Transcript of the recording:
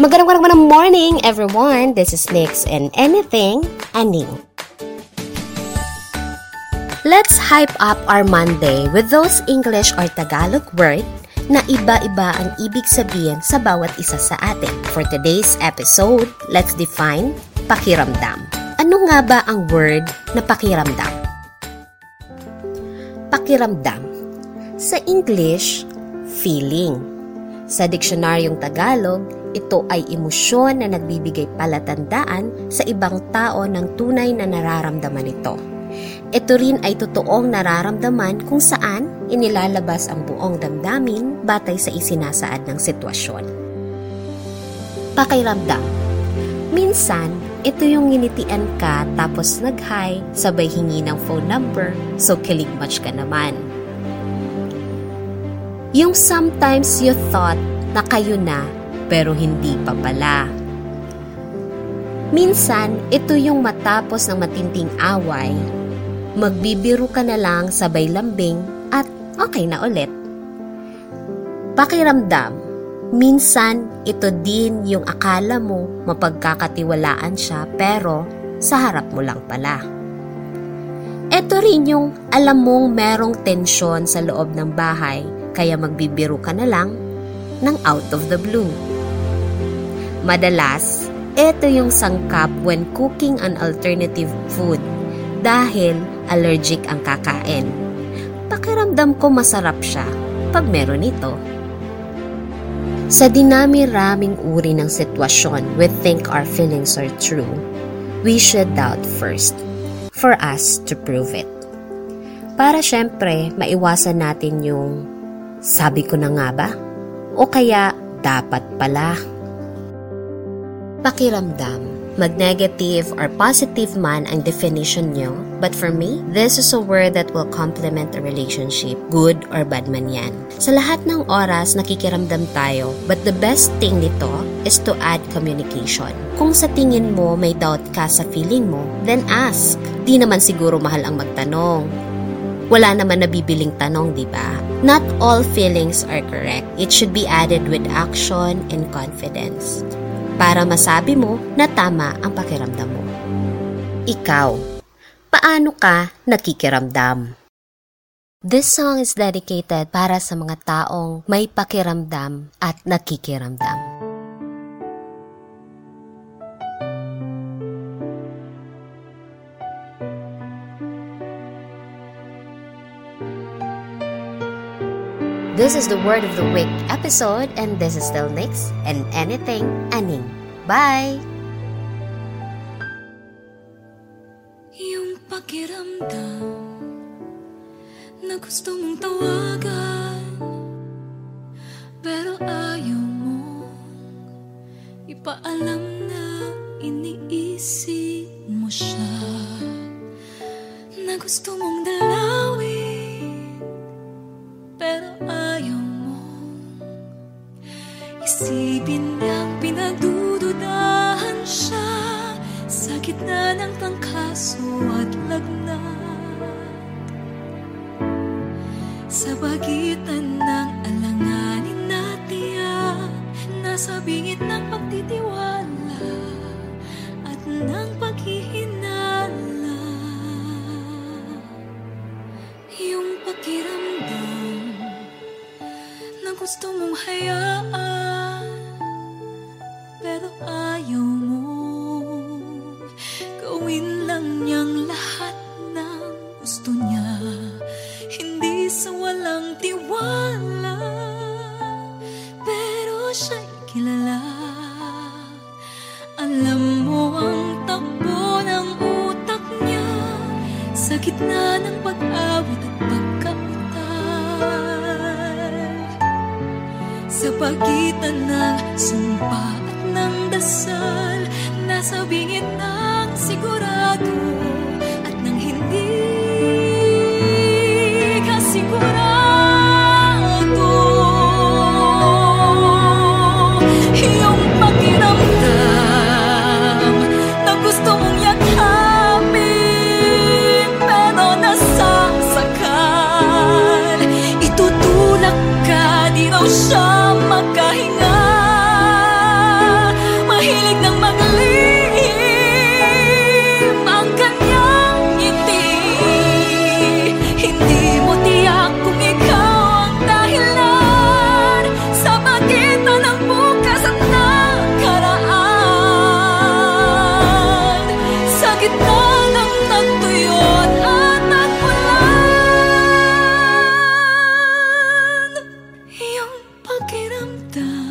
Magandang magandang morning, everyone. This is Nix and anything, aning. Let's hype up our Monday with those English or Tagalog word na iba-iba ang ibig sabihin sa bawat isa sa atin. For today's episode, let's define pakiramdam. Ano nga ba ang word na pakiramdam? Pakiramdam. Sa English, feeling. Sa diksionaryong Tagalog, ito ay emosyon na nagbibigay palatandaan sa ibang tao ng tunay na nararamdaman ito. Ito rin ay totoong nararamdaman kung saan inilalabas ang buong damdamin batay sa isinasaad ng sitwasyon. Pakiramdam Minsan, ito yung nginitian ka tapos nag-hi, sabay hingi ng phone number, so kilig much ka naman. Yung sometimes you thought na kayo na pero hindi pa pala. Minsan, ito yung matapos ng matinding away, magbibiro ka na lang sabay lambing at okay na ulit. Pakiramdam, minsan ito din yung akala mo mapagkakatiwalaan siya pero sa harap mo lang pala. Ito rin yung alam mong merong tensyon sa loob ng bahay kaya magbibiro ka na lang ng out of the blue. Madalas, ito yung sangkap when cooking an alternative food dahil allergic ang kakain. Pakiramdam ko masarap siya pag meron ito. Sa dinami-raming uri ng sitwasyon we think our feelings are true, we should doubt first for us to prove it. Para syempre, maiwasan natin yung sabi ko na nga ba? O kaya dapat pala Pakiramdam. Mag-negative or positive man ang definition nyo, but for me, this is a word that will complement a relationship, good or bad man yan. Sa lahat ng oras, nakikiramdam tayo, but the best thing nito is to add communication. Kung sa tingin mo may doubt ka sa feeling mo, then ask. Di naman siguro mahal ang magtanong. Wala naman nabibiling tanong, di ba? Not all feelings are correct. It should be added with action and confidence para masabi mo na tama ang pakiramdam mo. Ikaw, paano ka nakikiramdam? This song is dedicated para sa mga taong may pakiramdam at nakikiramdam. This is the Word of the Week episode, and this is still Nix and anything aning. Bye! Yung pakiramdam na gusto mong tawagan Pero ayaw mo ipaalam na iniisip mo siya Na gusto mong Isipin niyang pinagdududahan siya Sa gitna ng tangkaso at lagnat. Sa pagitan ng alanganin na tiyak Nasa bingit ng pagtitiwala At ng paghihinala. Yung pakiramdam Na gusto mong hayaan kilala. Alam mo ang takbo ng utak niya Sa gitna ng pag-awit at pagkautal Sa pagitan ng sumpa at ng dasal Nasa bingit ng sigurado ka, di raw siya canta.